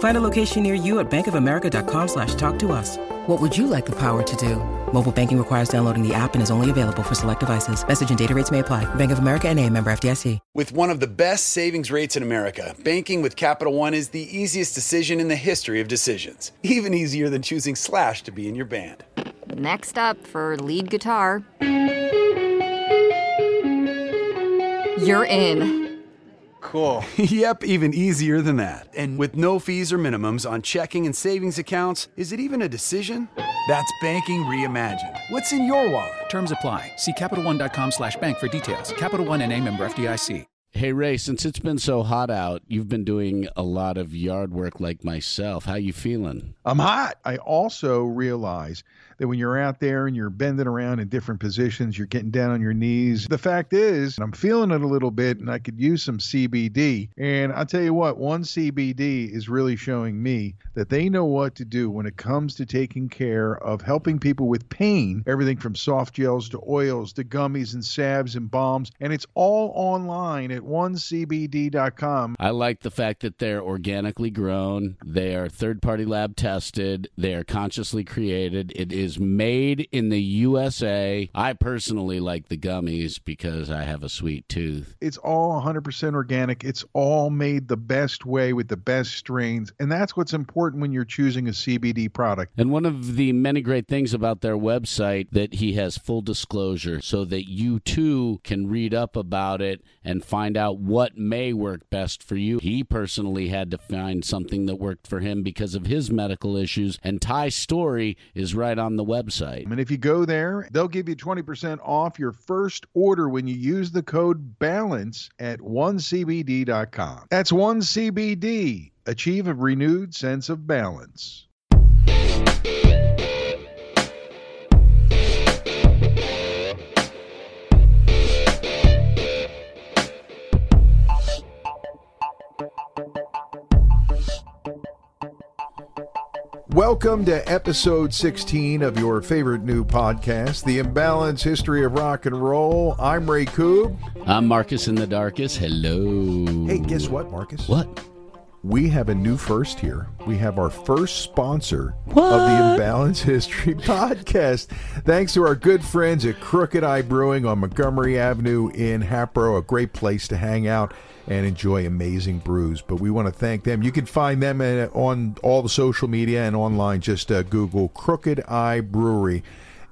Find a location near you at bankofamerica.com slash talk to us. What would you like the power to do? Mobile banking requires downloading the app and is only available for select devices. Message and data rates may apply. Bank of America and a member FDIC. With one of the best savings rates in America, banking with Capital One is the easiest decision in the history of decisions. Even easier than choosing Slash to be in your band. Next up for lead guitar. You're in. Cool. yep, even easier than that. And with no fees or minimums on checking and savings accounts, is it even a decision? That's banking reimagined. What's in your wallet? Terms apply. See CapitalOne.com slash bank for details. Capital One and a member FDIC. Hey Ray, since it's been so hot out, you've been doing a lot of yard work like myself. How you feeling? I'm hot. I also realize that when you're out there and you're bending around in different positions, you're getting down on your knees. The fact is, I'm feeling it a little bit and I could use some CBD. And I'll tell you what, one CBD is really showing me that they know what to do when it comes to taking care of helping people with pain, everything from soft gels to oils to gummies and salves and balms. And it's all online at onecbd.com. I like the fact that they're organically grown, they are third party lab tested, they are consciously created. It is made in the USA. I personally like the gummies because I have a sweet tooth. It's all 100% organic. It's all made the best way with the best strains. And that's what's important when you're choosing a CBD product. And one of the many great things about their website that he has full disclosure so that you too can read up about it and find out what may work best for you. He personally had to find something that worked for him because of his medical issues and Ty's story is right on the website. And if you go there, they'll give you 20% off your first order when you use the code BALANCE at onecbd.com. That's 1CBD. Achieve a renewed sense of balance. Welcome to episode 16 of your favorite new podcast, The Imbalance History of Rock and Roll. I'm Ray Koob. I'm Marcus in the Darkest. Hello. Hey, guess what, Marcus? What? We have a new first here. We have our first sponsor What? of the Imbalance History podcast. Thanks to our good friends at Crooked Eye Brewing on Montgomery Avenue in Hatboro, a great place to hang out and enjoy amazing brews. But we want to thank them. You can find them on all the social media and online. Just uh, Google Crooked Eye Brewery.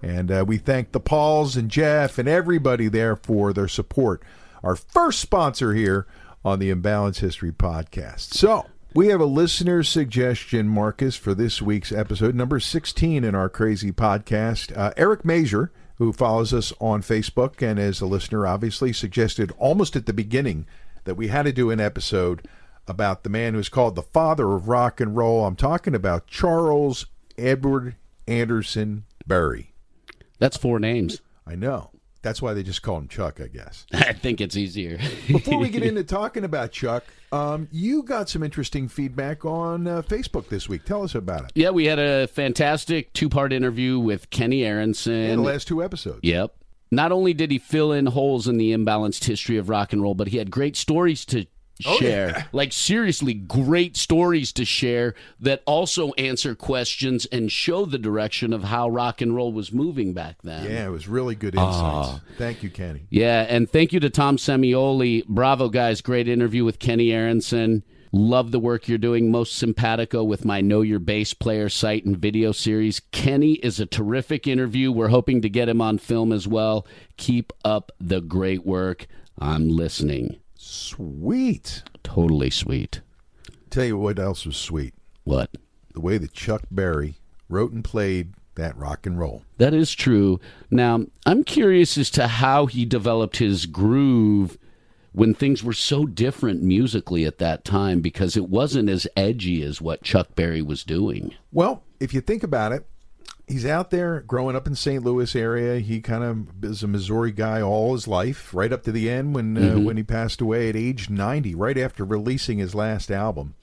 And uh, we thank the Pauls and Jeff and everybody there for their support. Our first sponsor here on the Imbalance History podcast. So, we have a listener suggestion, Marcus, for this week's episode, number 16 in our crazy podcast. Uh, Eric Major, who follows us on Facebook and is a listener, obviously suggested almost at the beginning that we had to do an episode about the man who's called the father of rock and roll. I'm talking about Charles Edward Anderson Berry. That's four names. I know. That's why they just call him Chuck, I guess. I think it's easier. Before we get into talking about Chuck, um, you got some interesting feedback on uh, Facebook this week. Tell us about it. Yeah, we had a fantastic two part interview with Kenny Aronson. In the last two episodes. Yep. Not only did he fill in holes in the imbalanced history of rock and roll, but he had great stories to Oh, share. yeah. Like, seriously, great stories to share that also answer questions and show the direction of how rock and roll was moving back then. Yeah, it was really good insights. Ah. Thank you, Kenny. Yeah, and thank you to Tom Semioli. Bravo, guys. Great interview with Kenny Aronson. Love the work you're doing. Most simpatico with my Know Your Bass Player site and video series. Kenny is a terrific interview. We're hoping to get him on film as well. Keep up the great work. I'm listening. Sweet. Totally sweet. Tell you what else was sweet. What? The way that Chuck Berry wrote and played that rock and roll. That is true. Now, I'm curious as to how he developed his groove when things were so different musically at that time because it wasn't as edgy as what Chuck Berry was doing. Well, if you think about it, he's out there growing up in St. Louis area. He kind of is a Missouri guy all his life, right up to the end when uh, Mm-hmm. when he passed away at age 90, right after releasing his last album.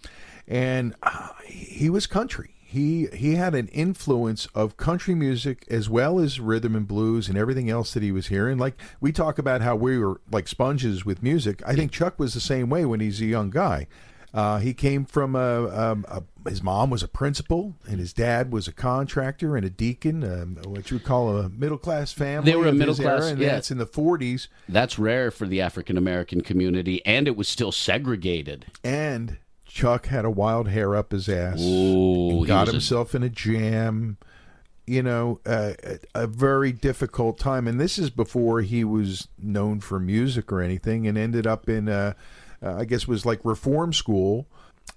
And uh, he was country. He he had an influence of country music as well as rhythm and blues and everything else that he was hearing. Like we talk about how we were like sponges with music. I think Chuck was the same way when he's a young guy. Uh, he came from a, um, a his mom was a principal and his dad was a contractor and a deacon, um, what you would call a middle class family. They were a middle class- era, and yeah. that's in the forties. That's rare for the African American community, and it was still segregated. And Chuck had a wild hair up his ass. Ooh, and got was a- himself in a jam. You know, uh, a a very difficult time, and this is before he was known for music or anything, and ended up in, uh, uh, I guess, was like reform school,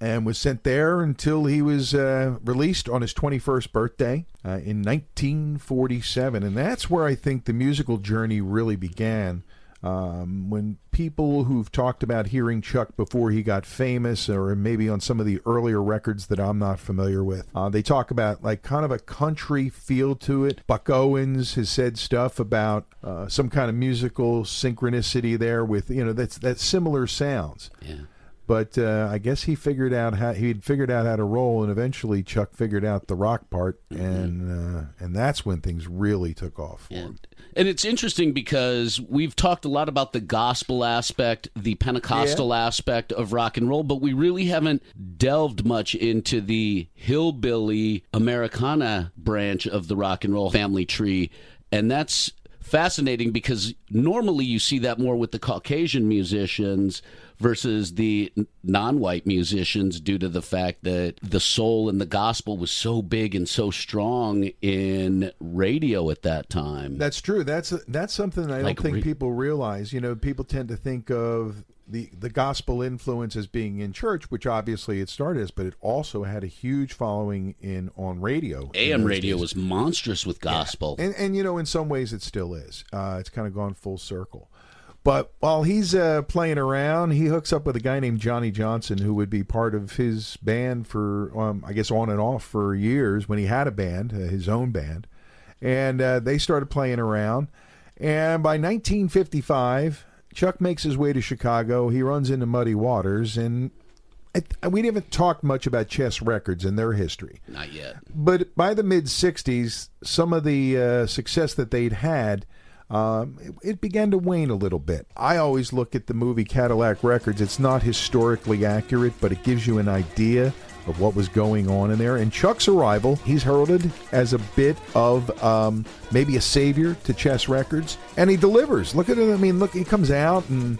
and was sent there until he was uh, released on his 21st birthday uh, in 1947, and that's where I think the musical journey really began. Um, when people who've talked about hearing Chuck before he got famous, or maybe on some of the earlier records that I'm not familiar with, uh, they talk about like kind of a country feel to it. Buck Owens has said stuff about uh, some kind of musical synchronicity there with you know that's that's similar sounds. Yeah. But uh, I guess he figured out how he'd figured out how to roll, and eventually Chuck figured out the rock part, and uh, and that's when things really took off. And, it's interesting because we've talked a lot about the gospel aspect, the Pentecostal aspect of rock and roll, but we really haven't delved much into the hillbilly Americana branch of the rock and roll family tree. And that's fascinating because normally you see that more with the Caucasian musicians versus the non-white musicians due to the fact that the soul and the gospel was so big and so strong in radio at that time. That's true. That's that's something I Like don't think re- people realize. You know, people tend to think of the the gospel influence as being in church, which obviously it started as, but it also had a huge following in on radio. AM radio days. was monstrous with gospel. and and you know, in some ways, it still is. Uh, it's kind of gone full circle. But while he's uh, playing around, he hooks up with a guy named Johnny Johnson, who would be part of his band for, um, I guess, on and off for years when he had a band, uh, his own band. And uh, they started playing around. And by 1955, Chuck makes his way to Chicago. He runs into Muddy Waters. And I, we haven't talked much about Chess Records and their history. Not yet. But by the mid 60s, some of the uh, success that they'd had, um, it, it began to wane a little bit. I always look at the movie Cadillac Records. It's not historically accurate, but it gives you an idea of what was going on in there. And Chuck's arrival, he's heralded as a bit of um, maybe a savior to Chess Records, and he delivers. Look at it. I mean, look, he comes out and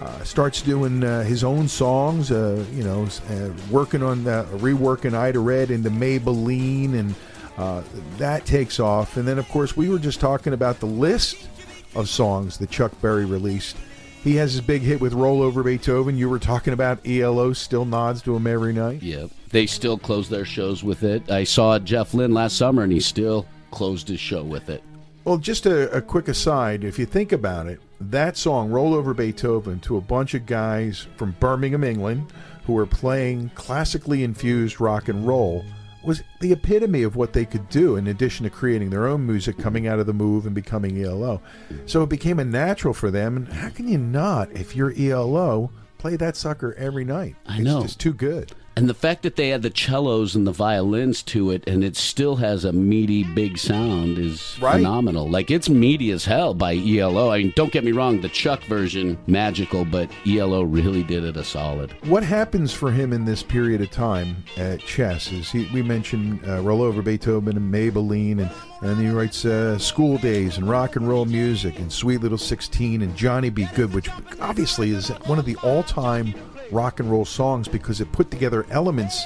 uh, starts doing uh, his own songs, uh, you know, uh, working on reworking Ida Red into Maybellene, and uh, that takes off. And then, of course, we were just talking about the list of songs that Chuck Berry released. He has his big hit with Roll Over Beethoven. You were talking about ELO still nods to him every night. Yep. They still close their shows with it. I saw Jeff Lynne last summer and he still closed his show with it. Well, just a, a quick aside, if you think about it, that song, Roll Over Beethoven, to a bunch of guys from Birmingham, England, who were playing classically infused rock and roll, was the epitome of what they could do, in addition to creating their own music, coming out of the move and becoming ELO. So it became a natural for them. And how can you not, if you're ELO, play that sucker every night? I it's know. just too good. And the fact that they add the cellos and the violins to it and it still has a meaty, big sound is Right. phenomenal. Like, it's meaty as hell by ELO. I mean, don't get me wrong, the Chuck version, magical, but ELO really did it a solid. What happens for him in this period of time at chess is he, we mentioned uh, Roll Over Beethoven and Maybellene, and, and he writes uh, School Days and Rock and Roll Music and Sweet Little 16 and Johnny B. Goode, which obviously is one of the all time rock and roll songs because it put together elements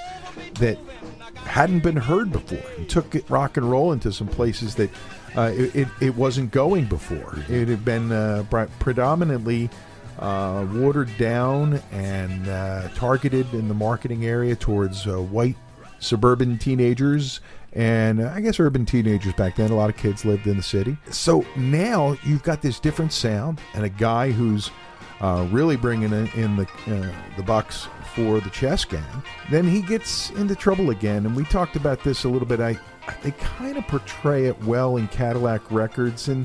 that hadn't been heard before and took rock and roll into some places that uh, it, it, wasn't going before. It had been uh, predominantly uh, watered down and uh, targeted in the marketing area towards uh, white suburban teenagers and uh, I guess urban teenagers back then. A lot of kids lived in the city. So now you've got this different sound and a guy who's uh, really bringing in, in the uh, the bucks for the chess gang. Then he gets into trouble again, and we talked about this a little bit. I they kind of portray it well in Cadillac Records, and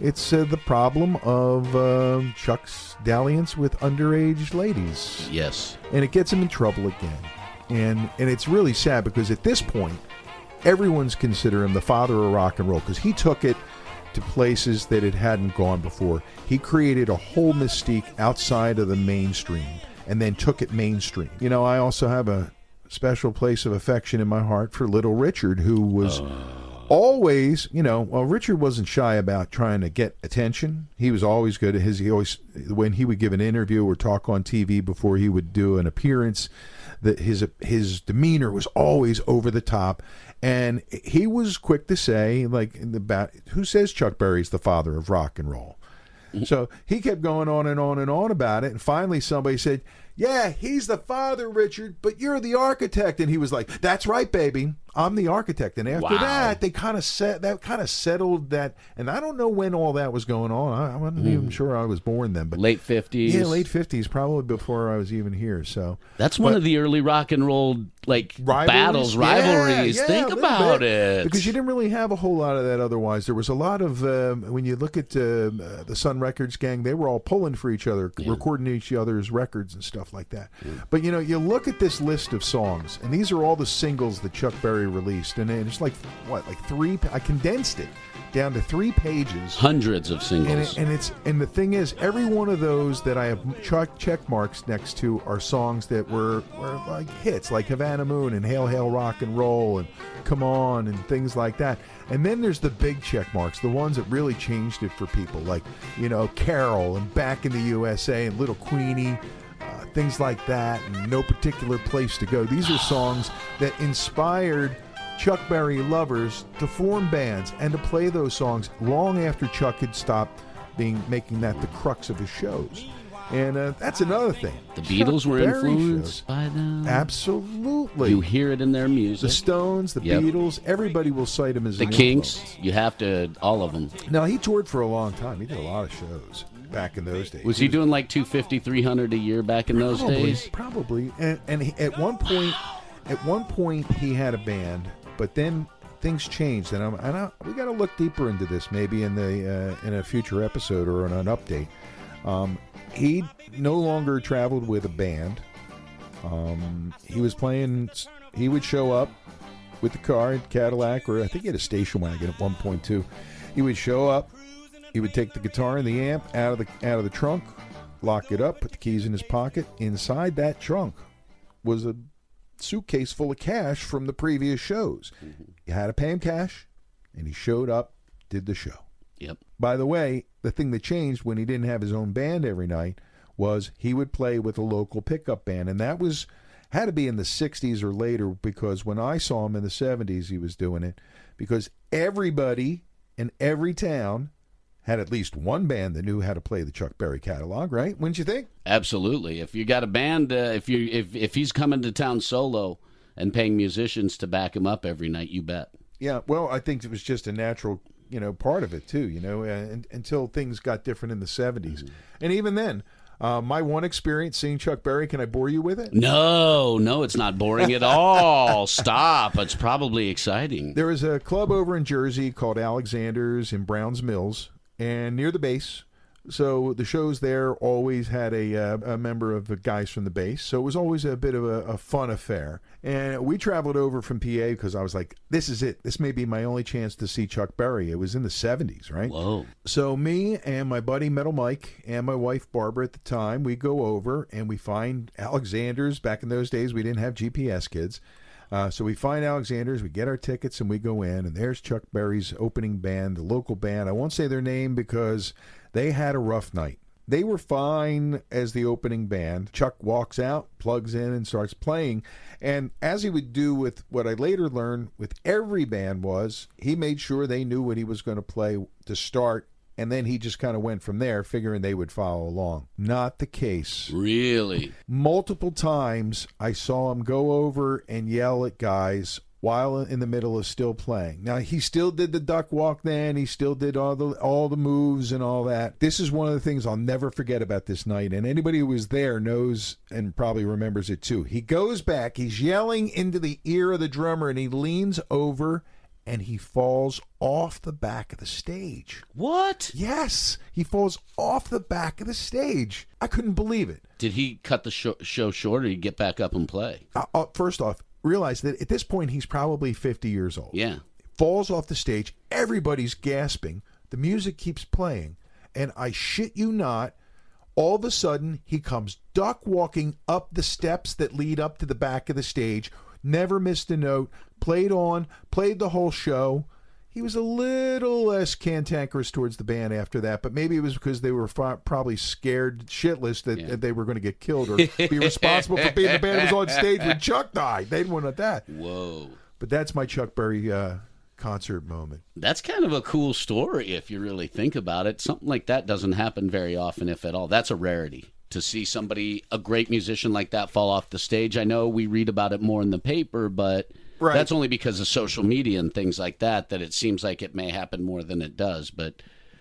it's uh, the problem of uh, Chuck's dalliance with underage ladies. Yes. and it gets him in trouble again. And and it's really sad because at this point, everyone's consider him the father of rock and roll because he took it to places that it hadn't gone before. He created a whole mystique outside of the mainstream and then took it mainstream. You know, I also have a special place of affection in my heart for Little Richard, who was always, you know, well, Richard wasn't shy about trying to get attention. He was always good at his. He always, when he would give an interview or talk on TV before he would do an appearance, that his his demeanor was always over the top, and he was quick to say, like, in the about who says Chuck Berry's the father of rock and roll. Mm-hmm. So he kept going on and on and on about it, and finally somebody said, "Yeah, he's the father, Richard, but you're the architect." And he was like, "That's right, baby, I'm the architect." And after Wow. that, they kind of set that kind of settled that. And I don't know when all that was going on. I, I wasn't even sure I was born then, but Late 50s. yeah, late fifties, probably before I was even here. So That's one But- of the early rock and roll like rivalries? battles, Yeah, rivalries. yeah, Think about bit. it. because you didn't really have a whole lot of that otherwise. There was a lot of um, when you look at uh, uh, the Sun Records gang, they were all pulling for each other, recording each other's records and stuff like that. But you know, you look at this list of songs, and these are all the singles that Chuck Berry released, and it's like what, like three? I condensed it down to three pages. hundreds of And, singles. it, and it's and the thing is, every one of those that I have check, check marks next to are songs that were, were like hits, like Havana Moon and Hail Hail Rock and Roll and Come On and things like that. And then there's the big check marks, the ones that really changed it for people, like you know Carol and Back in the USA and Little Queenie. Uh, things like that, and no particular place to go. These are songs that inspired Chuck Berry lovers to form bands and to play those songs long after Chuck had stopped being making that the crux of his shows. And uh, that's another thing. the Chuck Beatles were Berry influenced shows- by them. Absolutely. You hear it in their music. the. Stones, the Yep. Beatles, everybody will cite him as the Kinks, influence. you have to all of them. Now he toured for a long time. He did a lot of shows back in those days. Was he doing like 250, 300 a year back in those probably, days? Probably. And, and he, at one point, at one point he had a band, but then things changed, and I'm and I, we got to look deeper into this maybe in the uh, in a future episode or in an update. Um, he no longer traveled with a band. Um, he was playing. He would show up with the car in Cadillac, or I think he had a station wagon at one point too. He would show up. He would take the guitar and the amp out of the out of the trunk, lock it up, put the keys in his pocket. Inside that trunk was a suitcase full of cash from the previous shows. Mm-hmm. You had to pay him cash, and he showed up, did the show. Yep. By the way, the thing that changed when he didn't have his own band every night was he would play with a local pickup band, and that was had to be in the '60s or later because when I saw him in the '70s, he was doing it because everybody in every town had at least one band that knew how to play the Chuck Berry catalog, right? Wouldn't you think? Absolutely. If you got a band, uh, if you if if he's coming to town solo and paying musicians to back him up every night, you bet. Yeah, well, I think it was just a natural, you know, part of it too. You know, and, until things got different in the '70s, and even then, uh, my one experience seeing Chuck Berry. Can I bore you with it? No, no, it's not boring at all. Stop. It's probably exciting. There was a club over in Jersey called Alexander's in Browns Mills, and near the base. So the shows there always had a, uh, a member of the guys from the base. So it was always a bit of a, a fun affair. And we traveled over from PA because I was like, this is it. This may be my only chance to see Chuck Berry. It was in the 70s, right? Whoa. So me and my buddy Metal Mike and my wife Barbara at the time, we go over and we find Alexander's. Back in those days, we didn't have GPS kids. Uh, so we find Alexander's, we get our tickets, and we go in. And there's Chuck Berry's opening band, the local band. I won't say their name because they had a rough night. They were fine as the opening band. Chuck walks out, plugs in, and starts playing. And as he would do with what I later learned with every band was, he made sure they knew what he was going to play to start and then he just kind of went from there, figuring they would follow along. Not the case. Really? Multiple times I saw him go over and yell at guys while in the middle of still playing. Now he still did the duck walk then, he still did all the all the moves and all that. This is one of the things I'll never forget about this night and anybody who was there knows and probably remembers it too. He goes back, he's yelling into the ear of the drummer and he leans over and he falls off the back of the stage. What? Yes, he falls off the back of the stage. I couldn't believe it. Did he cut the show, show short or did he get back up and play? Uh, uh, first off, realize that at this point he's probably 50 years old. Yeah. Falls off the stage. Everybody's gasping. The music keeps playing. And I shit you not, all of a sudden he comes duck walking up the steps that lead up to the back of the stage. Never missed a note. Played on, played the whole show. He was a little less cantankerous towards the band after that, but maybe it was because they were fi- probably scared shitless that, that they were going to get killed or be responsible for being the band that was on stage when Chuck died. They didn't want that. Whoa. But that's my Chuck Berry uh, concert moment. That's kind of a cool story if you really think about it. Something like that doesn't happen very often, if at all. That's a rarity to see somebody, a great musician like that, fall off the stage. I know we read about it more in the paper, but Right. that's only because of social media and things like that that it seems like it may happen more than it does. But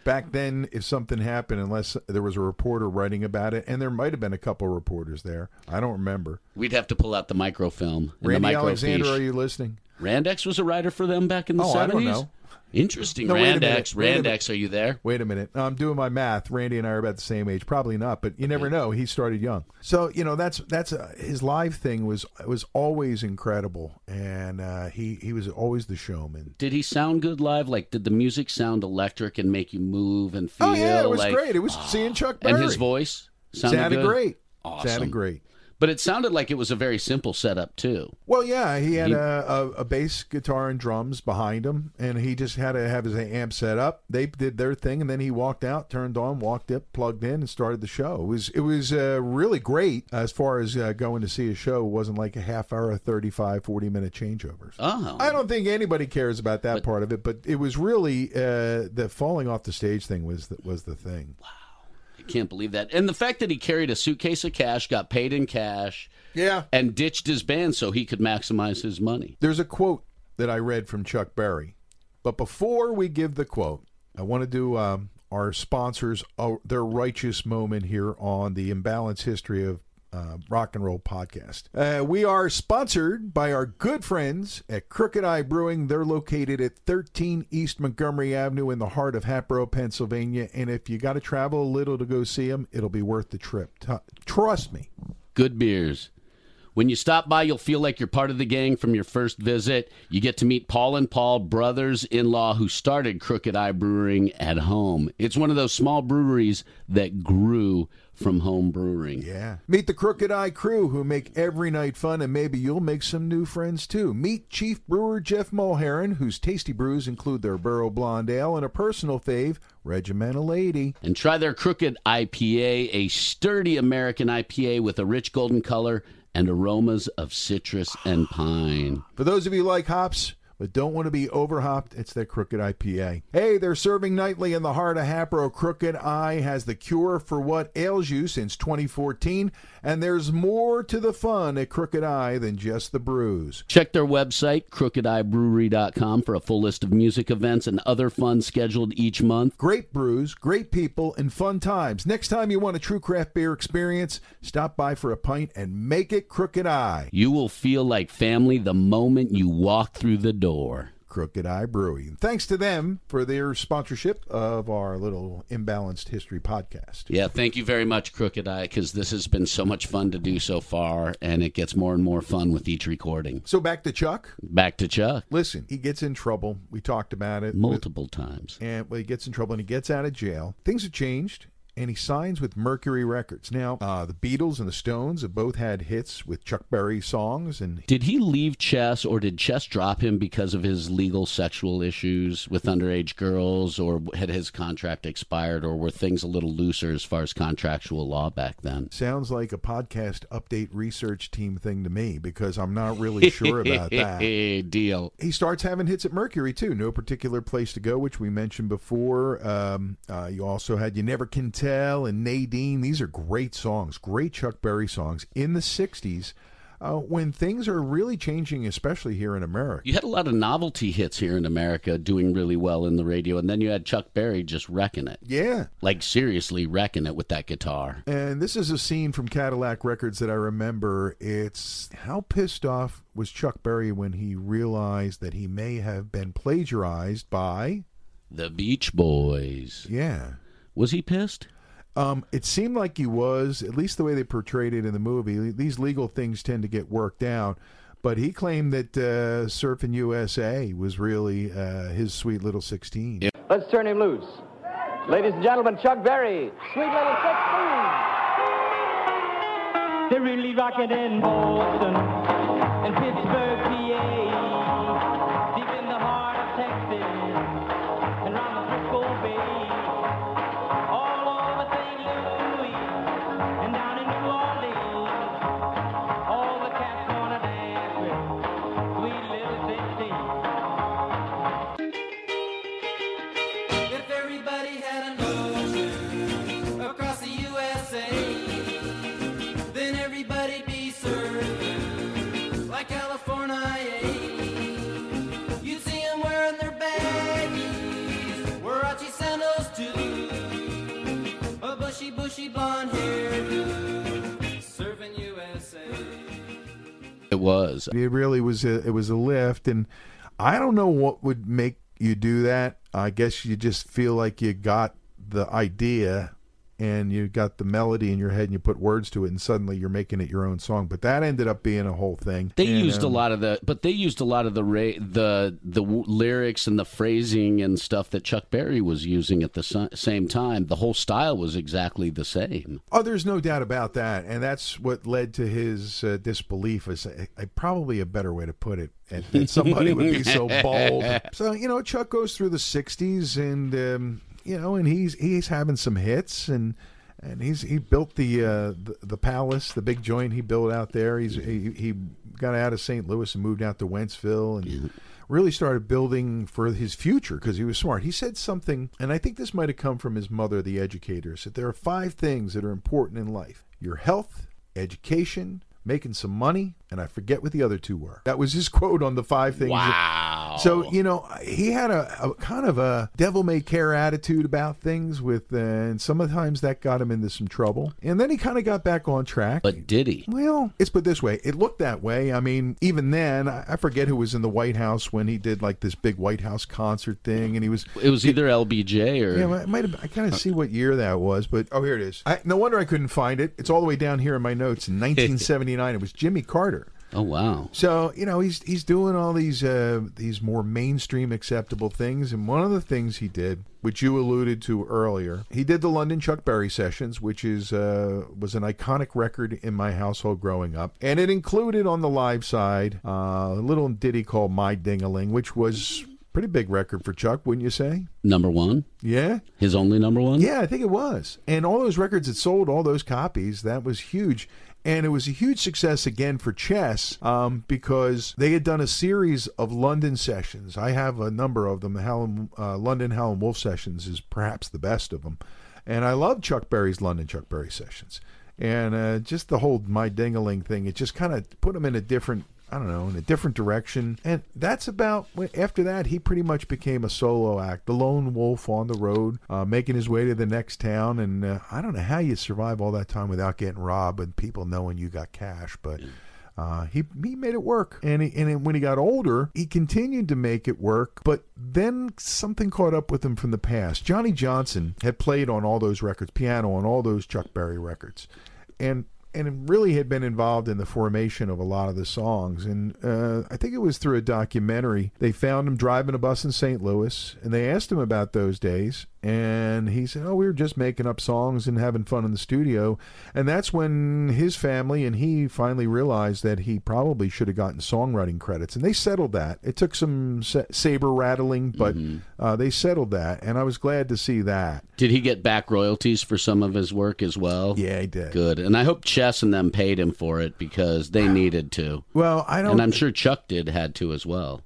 Back then, if something happened, unless there was a reporter writing about it, and there might have been a couple reporters there, I don't remember. we'd have to pull out the microfilm. And Randy the Alexander, microfiche. are you listening? Randex was a writer for them back in the Oh, 70s? I don't know. Interesting. No, wait a minute. Randex. Wait a minute. Randex, are you there? Wait a minute. I'm doing my math. Randy and I are about the same age. Probably not, but you never know. He started young, so you know that's that's uh, his live thing was was always incredible, and uh, he he was always the showman. Did he sound good live? Like, did the music sound electric and make you move and feel? Oh yeah, it was like, great. It was seeing Chuck Berry. And his voice sounded, sounded great. Awesome. Sounded great. But it sounded like it was a very simple setup too. Well, yeah, he had He- a, a, a bass guitar and drums behind him, and he just had to have his amp set up. They did their thing, and then he walked out, turned on, walked up, plugged in, and started the show. It was it was uh, really great as far as uh, going to see a show. It wasn't like a half hour, 35, 40 minute changeovers. Oh, I don't think anybody cares about that part of it, but it was really uh, the falling off the stage thing was the, was the thing. I can't believe that. And the fact that he carried a suitcase of cash, got paid in cash, Yeah. and ditched his band so he could maximize his money. There's a quote that I read from Chuck Berry. But before we give the quote, I want to do um, our sponsors uh, their righteous moment here on the Imbalance History of uh, Rock and Roll podcast. Uh, we are sponsored by our good friends at Crooked Eye Brewing. They're located at 13 East Montgomery Avenue in the heart of Hatboro, Pennsylvania. And if you got to travel a little to go see them, it'll be worth the trip. T- trust me. Good beers. When you stop by, you'll feel like you're part of the gang from your first visit. You get to meet Paul and Paul, brothers in law who started Crooked Eye Brewing at home. It's one of those small breweries that grew from home brewing. Yeah. Meet the Crooked Eye crew who make every night fun, and maybe you'll make some new friends too. Meet Chief Brewer Jeff Mulheron, whose tasty brews include their Burrow Blonde Ale and a personal fave, Regimental Lady. And try their Crooked IPA, a sturdy American IPA with a rich golden color and aromas of citrus and pine. For those of you like hops, but don't want to be overhopped, it's their Crooked IPA. Hey, they're serving nightly in the heart of Hatboro. Crooked Eye has the cure for what ails you since 2014, and there's more to the fun at Crooked Eye than just the brews. Check their website, crookedeyebrewery.com, for a full list of music events and other fun scheduled each month. Great brews, great people, and fun times. Next time you want a true craft beer experience, stop by for a pint and make it Crooked Eye. You will feel like family the moment you walk through the door. Crooked Eye Brewing. Thanks to them for their sponsorship of our little imbalanced history podcast. Yeah, thank you very much, Crooked Eye, because this has been so much fun to do so far, and it gets more and more fun with each recording. So back to Chuck. Back to Chuck. Listen, he gets in trouble. We talked about it. Multiple times. And well, he gets in trouble and he gets out of jail. Things have changed. And he signs with Mercury Records. Now, uh, the Beatles and the Stones have both had hits with Chuck Berry songs, and Did he leave Chess, or did Chess drop him because of his legal sexual issues with underage girls, or had his contract expired, or were things a little looser as far as contractual law back then? sounds like a podcast update research team thing to me because I'm not really sure about that. Deal. he starts having hits at Mercury too. No particular place to go, which we mentioned before. Um, uh, you also had "You Never Can Tell" and "Nadine." These are great songs, great Chuck Berry songs in the '60s. Uh, when things are really changing, especially here in America. You had a lot of novelty hits here in America doing really well in the radio, and then you had Chuck Berry just wrecking it. Yeah. Like, seriously wrecking it with that guitar. And this is a scene from Cadillac Records that I remember. It's how pissed off was Chuck Berry when he realized that he may have been plagiarized by. The Beach Boys. Yeah. Was he pissed? Um, it seemed like he was, at least the way they portrayed it in the movie. These legal things tend to get worked out. But he claimed that uh, Surfing USA was really uh, his sweet little 16. Let's turn him loose. Ladies and gentlemen, Chuck Berry, Sweet Little 16. They're really rocking in Boston and Pittsburgh, It really was a, it was a lift. And I don't know what would make you do that. I guess you just feel like you got the idea and you got the melody in your head and you put words to it and suddenly you're making it your own song but that ended up being a whole thing They And, used a um, lot of the, but they used a lot of the ra- the the w- lyrics and the phrasing and stuff that Chuck Berry was using at the sa- same time. The whole style was exactly the same. Oh, there's no doubt about that, and that's what led to his uh, disbelief. Is a, a, probably a better way to put it. That, that somebody would be so bold. So you know, Chuck goes through the '60s, and um, you know, and he's he's having some hits, and and he's he built the uh, the, the palace, the big joint he built out there. He's he, he got out of St. Louis and moved out to Wentzville, and really started building for his future because he was smart. He said something, and I think this might have come from his mother, the educator. Said there are five things that are important in life: your health, education, making some money, and I forget what the other two were. That was his quote on the five things. Wow. So you know, he had a, a kind of a devil may care attitude about things, with uh, and sometimes that got him into some trouble. And then he kind of got back on track. But did he? Well, it's put this way. It looked that way. I mean, even then, I I forget who was in the White House when he did like this big White House concert thing, and he was. It was either LBJ or Yeah, it might have. I kind of see what year that was, but oh, here it is. I, no wonder I couldn't find it. It's all the way down here in my notes. In 1979, it was Jimmy Carter. Oh wow. So you know he's he's doing all these uh, these more mainstream acceptable things, and one of the things he did, which you alluded to earlier, he did the London Chuck Berry sessions, which is uh, was an iconic record in my household growing up, and it included on the live side uh, a little ditty called "My Dingaling," which was pretty big record for Chuck, wouldn't you say? Number one, Yeah. his only number one. Yeah, I think it was. And all those records that sold, all those copies, that was huge. And it was a huge success again for Chess um, because they had done a series of London sessions. I have a number of them. The Howlin, uh, London Howlin' Wolf sessions is perhaps the best of them. And I love Chuck Berry's London Chuck Berry sessions. And uh, just the whole My Dingaling thing, it just kind of put him in a different I don't know, in a different direction. And that's about, after that, he pretty much became a solo act, the lone wolf on the road, uh, making his way to the next town. And uh, I don't know how you survive all that time without getting robbed and people knowing you got cash, but. Uh, he he made it work, and he, and when he got older, he continued to make it work. But then something caught up with him from the past. Johnny Johnson had played on all those records, piano on all those Chuck Berry records, and and really had been involved in the formation of a lot of the songs. And uh, I think it was through a documentary. They found him driving a bus in St. Louis, and they asked him about those days. And he said, "Oh, we were just making up songs and having fun in the studio." And that's when his family and he finally realized that he probably should have gotten songwriting credits, and they settled that. It took some saber rattling, but uh, they settled that, and I was glad to see that. Did he get back royalties for some of his work as well? Yeah, he did. Good. And I hope Chess and them paid him for it because they needed to. Well, I don't. And I'm sure Chuck did had to as well.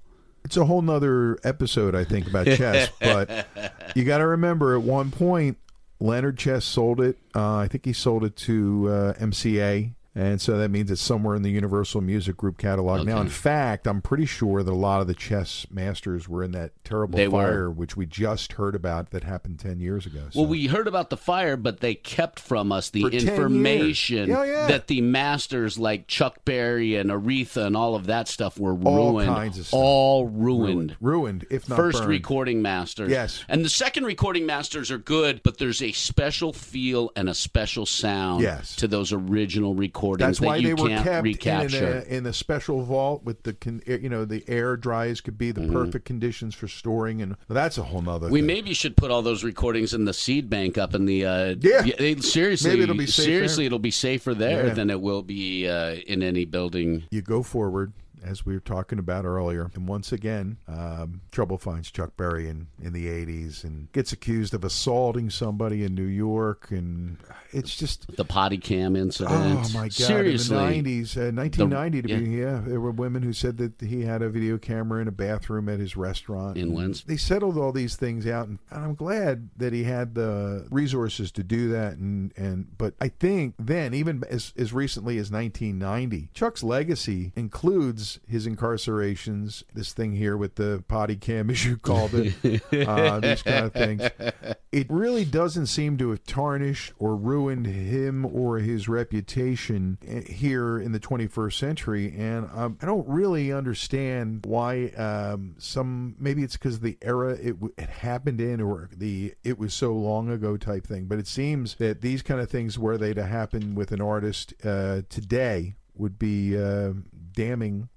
It's a whole nother episode, I think, about chess. but you got to remember, at one point, Leonard Chess sold it. Uh, I think he sold it to uh, MCA. And so that means it's somewhere in the Universal Music Group catalog. Now, in fact, I'm pretty sure that a lot of the chess masters were in that terrible They were. fire, which we just heard about that happened 10 years ago. So. Well, we heard about the fire, but they kept from us the For information Yeah, yeah. that the masters like Chuck Berry and Aretha and all of that stuff were All ruined. kinds of stuff. All ruined. ruined, if not First burned. recording masters. Yes. And the second recording masters are good, but there's a special feel and a special sound Yes. to those original recordings That's that why you they were kept recapture. in a, in a special vault with the con, you know the air dries could be, the perfect conditions for storing, and that's a whole nother. Mm-hmm. We thing. maybe should put all those recordings in the seed bank up in the. Uh, Yeah. they- seriously, Maybe it'll be safer. seriously, it'll be safer there Yeah. than it will be uh, in any building. you go forward as we were talking about earlier, and once again, um, trouble finds Chuck Berry in in the '80s and gets accused of assaulting somebody in New York, and it's just. The potty cam incident. Oh my God! Seriously, in the '90s, uh, 1990 to The- be, yeah, there were women who said that he had a video camera in a bathroom at his restaurant. In Lens. They settled all these things out, and, and I'm glad that he had the resources to do that. And and but I think then, even as as recently as 1990, Chuck's legacy includes his incarcerations. This thing here with the potty cam, as you called it, uh, these kind of things. It really doesn't seem to have tarnished or ruined him or his reputation eh, here in the 21st century. And um, I don't really understand why um, some maybe it's because of the era it, w- it happened in or the it was so long ago type thing. But it seems that these kind of things were they to happen with an artist uh, today would be uh, damning,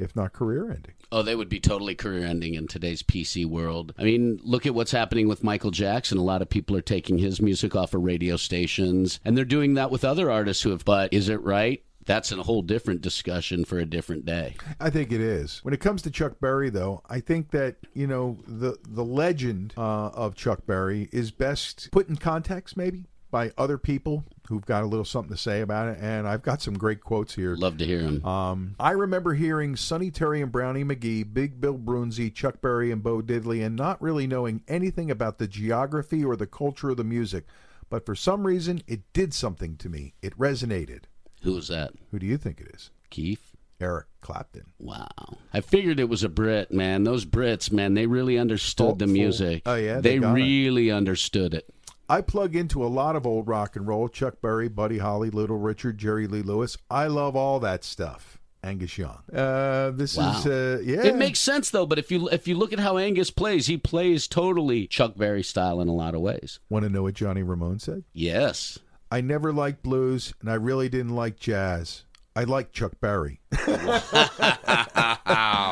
if not career ending. Oh, they would be totally career ending in today's PC world. I mean, look at what's happening with Michael Jackson. A lot of people are taking his music off of radio stations, and they're doing that with other artists who have. But is it right? That's a whole different discussion for a different day. I think it is. When it comes to Chuck Berry, though, I think that you know the the legend uh, of Chuck Berry is best put in context, maybe by other people who've got a little something to say about it. And I've got some great quotes here. Love to hear them. Um, I remember hearing Sonny Terry and Brownie McGhee, Big Bill Broonzy, Chuck Berry, and Bo Diddley, and not really knowing anything about the geography or the culture of the music. But for some reason, it did something to me. It resonated. Who was that? Who do you think it is? Keith? Eric Clapton. Wow. I figured it was a Brit, man. Those Brits, man, they really understood the music. Oh, yeah, they They, got it. really understood it. I plug into a lot of old rock and roll Chuck Berry, Buddy Holly, Little Richard, Jerry Lee Lewis. I love all that stuff. Angus Young. Uh, this Wow. is, uh, yeah. It makes sense though, but if you if you look at how Angus plays, he plays totally Chuck Berry style in a lot of ways. Want to know what Johnny Ramone said? Yes. I never liked blues, and I really didn't like jazz. I like Chuck Berry.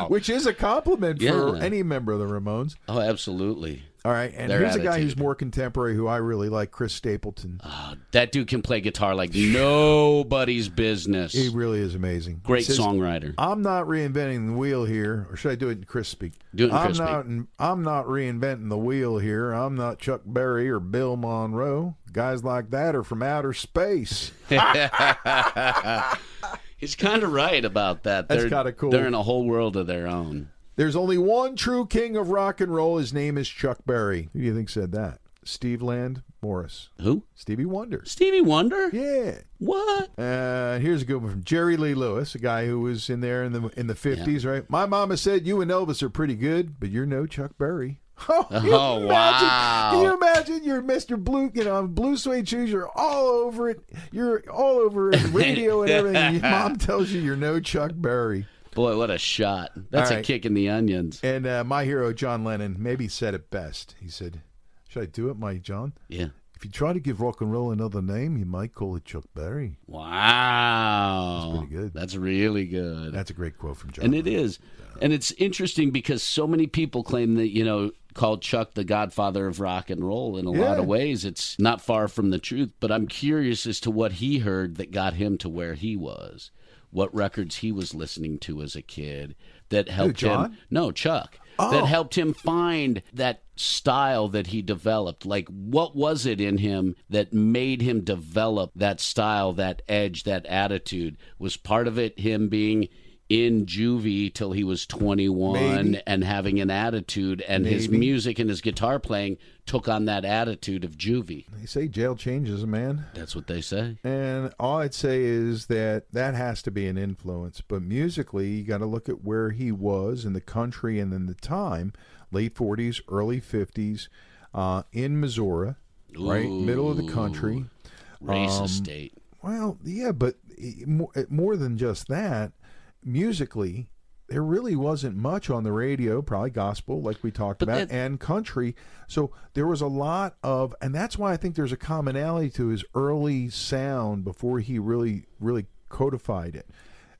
Which is a compliment for any member of the Ramones. Oh, absolutely. All right, and Their here's a guy who's more contemporary who I really like, Chris Stapleton. Oh, that dude can play guitar like nobody's business. He really is amazing. Great says, songwriter. I'm not reinventing the wheel here, or should I do it in Chris speak? Do it in I'm Chris not. I'm not reinventing the wheel here. I'm not Chuck Berry or Bill Monroe. Guys like that are from outer space. He's kind of right about that. That's They're- kinda cool. They're in a whole world of their own. There's only one true king of rock and roll. His name is Chuck Berry. Who do you think said that? Stevland Morris. Who? Stevie Wonder. Stevie Wonder? Yeah. What? Uh, here's a good one from Jerry Lee Lewis, a guy who was in there in the in the fifties, right? My mama said you and Elvis are pretty good, but you're no Chuck Berry. Oh, Oh, imagine? wow. Can you imagine? You're Mr. Blue, you know, blue suede shoes. You're all over it. You're all over it, radio and everything. and your mom tells you you're no Chuck Berry. Boy, what a shot. That's All a kick in the onions. And uh, my hero John Lennon maybe said it best. He said, "Should I do it, my John? Yeah. If you try to give rock and roll another name, you might call it Chuck Berry." Wow. That's pretty good. That's really good. That's a great quote from John. and it is. And it's interesting because so many people claim that, you know, called Chuck the godfather of rock and roll in a lot of ways. It's not far from the truth, but I'm curious as to what he heard that got him to where he was. What records he was listening to as a kid that helped John? him. No, Chuck. Oh. That helped him find that style that he developed. Like, what was it in him that made him develop that style, that edge, that attitude? Was part of it him being in juvie till he was 21 Maybe. and having an attitude, and his music and his guitar playing took on that attitude of juvie. They say jail changes a man. That's what they say. And all I'd say is that that has to be an influence. But musically, you got to look at where he was in the country and in the time late 40s, early 50s, uh, in Missouri, right? Middle of the country. Racist Um, state. Well, yeah, but more, more than just that, musically, there really wasn't much on the radio, probably gospel, like we talked But about, and country. So there was a lot of, and that's why I think there's a commonality to his early sound before he really, really codified it.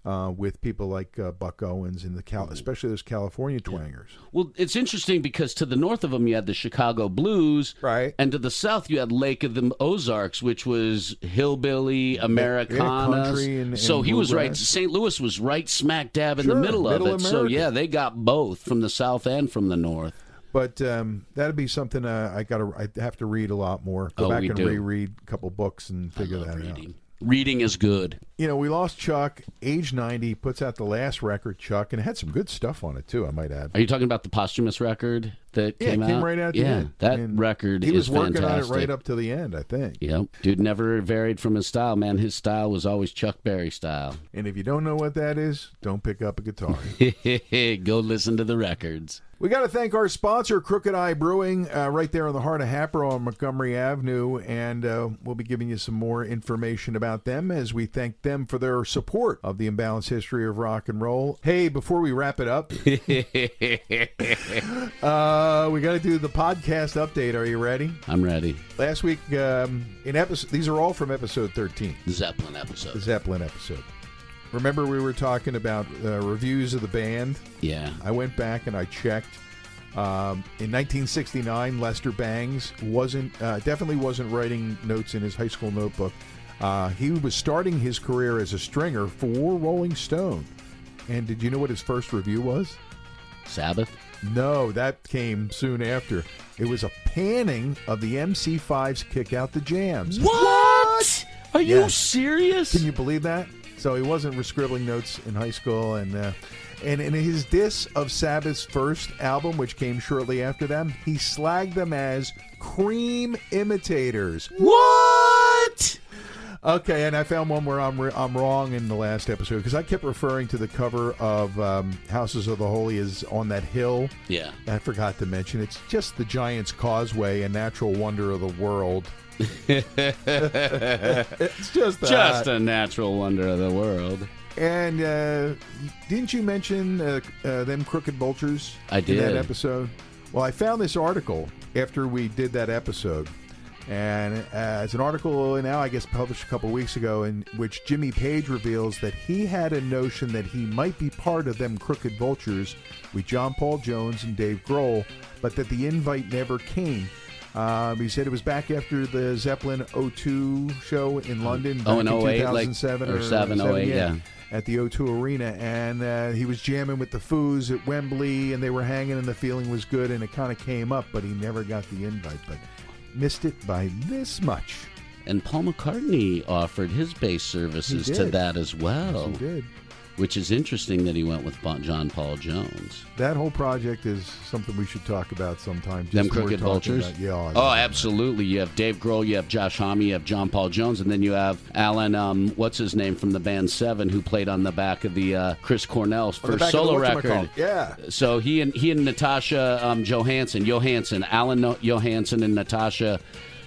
Uh, with people like uh, Buck Owens and the Cal, especially those California twangers. Well, it's interesting because to the north of them you had the Chicago Blues, Right. And to the south you had Lake of the Ozarks, which was hillbilly Americana. so and he was right. St. Louis was right smack dab in Sure, the middle of middle it. So yeah, they got both from the south and from the north. But um, that'd be something uh, I got to. I have to read a lot more. Go Oh, back and do. reread a couple books and figure that out. Reading. Is good. You know, we lost Chuck, age 90, puts out the last record, Chuck, and it had some good stuff on it, too, I might add. Are you talking about the posthumous record that Yeah, came it came out? right out the yeah, end. that And record He was working fantastic. on it right up to the end, I think. Yep, dude never varied from his style. Man, his style was always Chuck Berry style. And if you don't know what that is, don't pick up a guitar. Go listen to the records. We got to thank our sponsor, Crooked Eye Brewing, uh, right there in the heart of Hatboro on Montgomery Avenue. And uh, we'll be giving you some more information about them as we thank them for their support of the imbalanced history of rock and roll. Hey, before we wrap it up, uh, we got to do the podcast update. Are you ready? I'm ready. Last week, um, in episode, these are all from episode 13, Zeppelin episode. the episode. Zeppelin episode. Remember, we were talking about uh, reviews of the band? Yeah. I went back and I checked. Um, in 1969, Lester Bangs wasn't uh, definitely wasn't writing notes in his high school notebook. Uh, he was starting his career as a stringer for Rolling Stone. And did you know what his first review was? Sabbath. No, that came soon after. It was a panning of the MC5's Kick Out the Jams. What? Are you Yeah. serious? Can you believe that? So he wasn't scribbling notes in high school, and uh, and in his diss of Sabbath's first album, which came shortly after them, he slagged them as cream imitators. what? Okay, and I found one where I'm re- I'm wrong in the last episode because I kept referring to the cover of um, Houses of the Holy is on that hill. Yeah. I forgot to mention it's just the Giant's Causeway, a natural wonder of the world. it's just that. Just a natural wonder of the world. And uh, didn't you mention uh, uh, them crooked vultures? I In that episode. Well, I found this article after we did that episode, and uh, it's an article now, I guess, published a couple weeks ago, in which Jimmy Page reveals that he had a notion that he might be part of them crooked vultures with John Paul Jones and Dave Grohl, but that the invite never came. Um, he said it was back after the Zeppelin 02 show in London. Oh, back in 08, like- 2007 or 7, 08, yeah. at the O2 Arena, and uh, he was jamming with the Foos at Wembley, and they were hanging, and the feeling was good, and it kind of came up, but he never got the invite, but missed it by this much. And Paul McCartney offered his bass services to that as well, He did. Which is interesting that he went with John Paul Jones. That whole project is something we should talk about sometime. just Them crooked vultures. about- yeah. Oh, absolutely. You have Dave Grohl, you have Josh Homme, you have John Paul Jones, and then you have Alan. Um, what's his name from the band Seven, who played on the back of the uh, Chris Cornell's first back of the solo record. Yeah. So he and he and Natasha um, Johansson, Johansson, Alan no- Johansson, and Natasha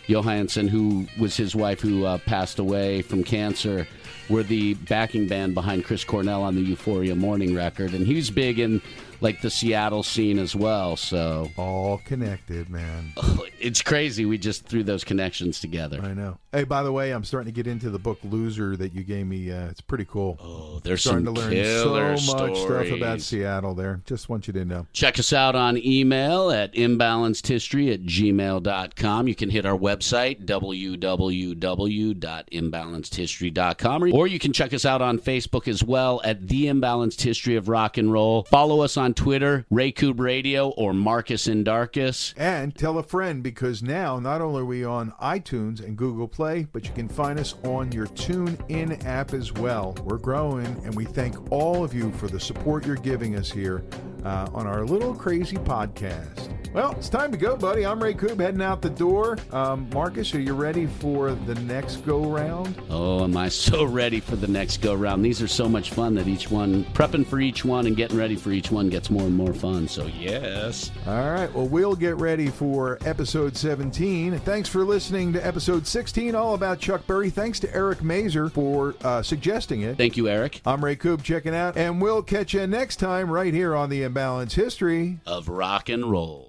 Johansson, who was his wife, who uh, passed away from cancer. We're the backing band behind Chris Cornell on the Euphoria Morning record, and he's big in like the Seattle scene as well. So all connected, man. it's crazy. We just threw those connections together. I know. Hey, by the way, I'm starting to get into the book Loser that you gave me. Uh, it's pretty cool. Oh, there's starting to learn so much stuff about. Seattle there. Just want you to know. Check us out on email at imbalancedhistory at gmail.com. You can hit our website, www.imbalancedhistory.com, or you can check us out on Facebook as well at The Imbalanced History of Rock and Roll. Follow us on Twitter, Raycube Radio, or Marcus and Darkus. And tell a friend because now not only are we on iTunes and Google Play, but you can find us on your Tune In app as well. We're growing, and we thank all of you for the support you're giving us here uh, on our little crazy podcast. Well, it's time to go, buddy. I'm Ray Coob heading out the door. Um, Marcus, are you ready for the next go round? Oh, am I so ready for the next go round? These are so much fun that each one, prepping for each one and getting ready for each one gets more and more fun. So, yes. All right. Well, we'll get ready for episode 17. Thanks for listening to episode 16, all about Chuck Berry. Thanks to Eric Mazer for uh, suggesting it. Thank you, Eric. I'm Ray Coob checking out, and we'll catch you next time right here on the Imbalance History. Of rock and roll.